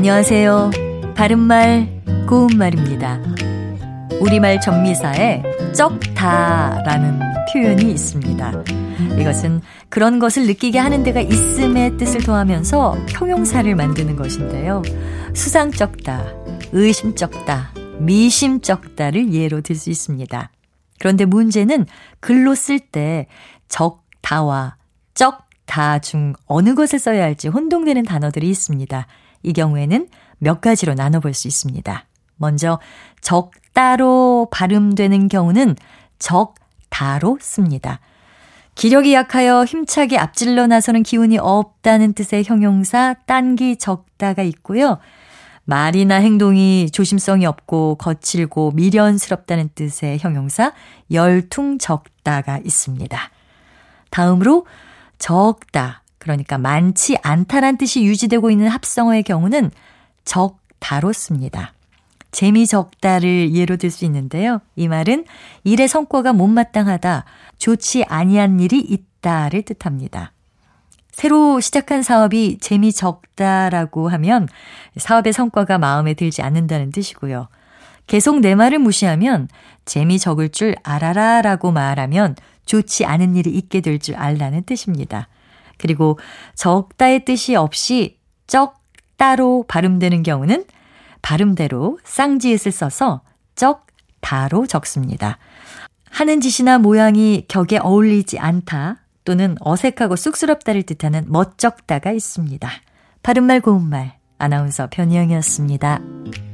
안녕하세요. 바른말, 고운말입니다. 우리말 전미사에 쩍다라는 표현이 있습니다. 이것은 그런 것을 느끼게 하는 데가 있음의 뜻을 더하면서 형용사를 만드는 것인데요. 수상쩍다, 의심쩍다, 미심쩍다를 예로 들 수 있습니다. 그런데 문제는 글로 쓸 때 적다와 쩍다 중 어느 것을 써야 할지 혼동되는 단어들이 있습니다. 이 경우에는 몇 가지로 나눠볼 수 있습니다. 먼저 적다로 발음되는 경우는 적다로 씁니다. 기력이 약하여 힘차게 앞질러 나서는 기운이 없다는 뜻의 형용사 딴기 적다가 있고요. 말이나 행동이 조심성이 없고 거칠고 미련스럽다는 뜻의 형용사 열퉁 적다가 있습니다. 다음으로 적다, 그러니까 많지 않다란 뜻이 유지되고 있는 합성어의 경우는 적다로 씁니다. 재미 적다를 예로 들 수 있는데요. 이 말은 일의 성과가 못마땅하다, 좋지 아니한 일이 있다를 뜻합니다. 새로 시작한 사업이 재미 적다라고 하면 사업의 성과가 마음에 들지 않는다는 뜻이고요. 계속 내 말을 무시하면 재미 적을 줄 알아라 라고 말하면 좋지 않은 일이 있게 될 줄 알라는 뜻입니다. 그리고 적다의 뜻이 없이 쩍따로 발음되는 경우는 발음대로 쌍지읒을 써서 쩍다로 적습니다. 하는 짓이나 모양이 격에 어울리지 않다 또는 어색하고 쑥스럽다를 뜻하는 멋쩍다가 있습니다. 바른말 고운말 아나운서 변희영이었습니다.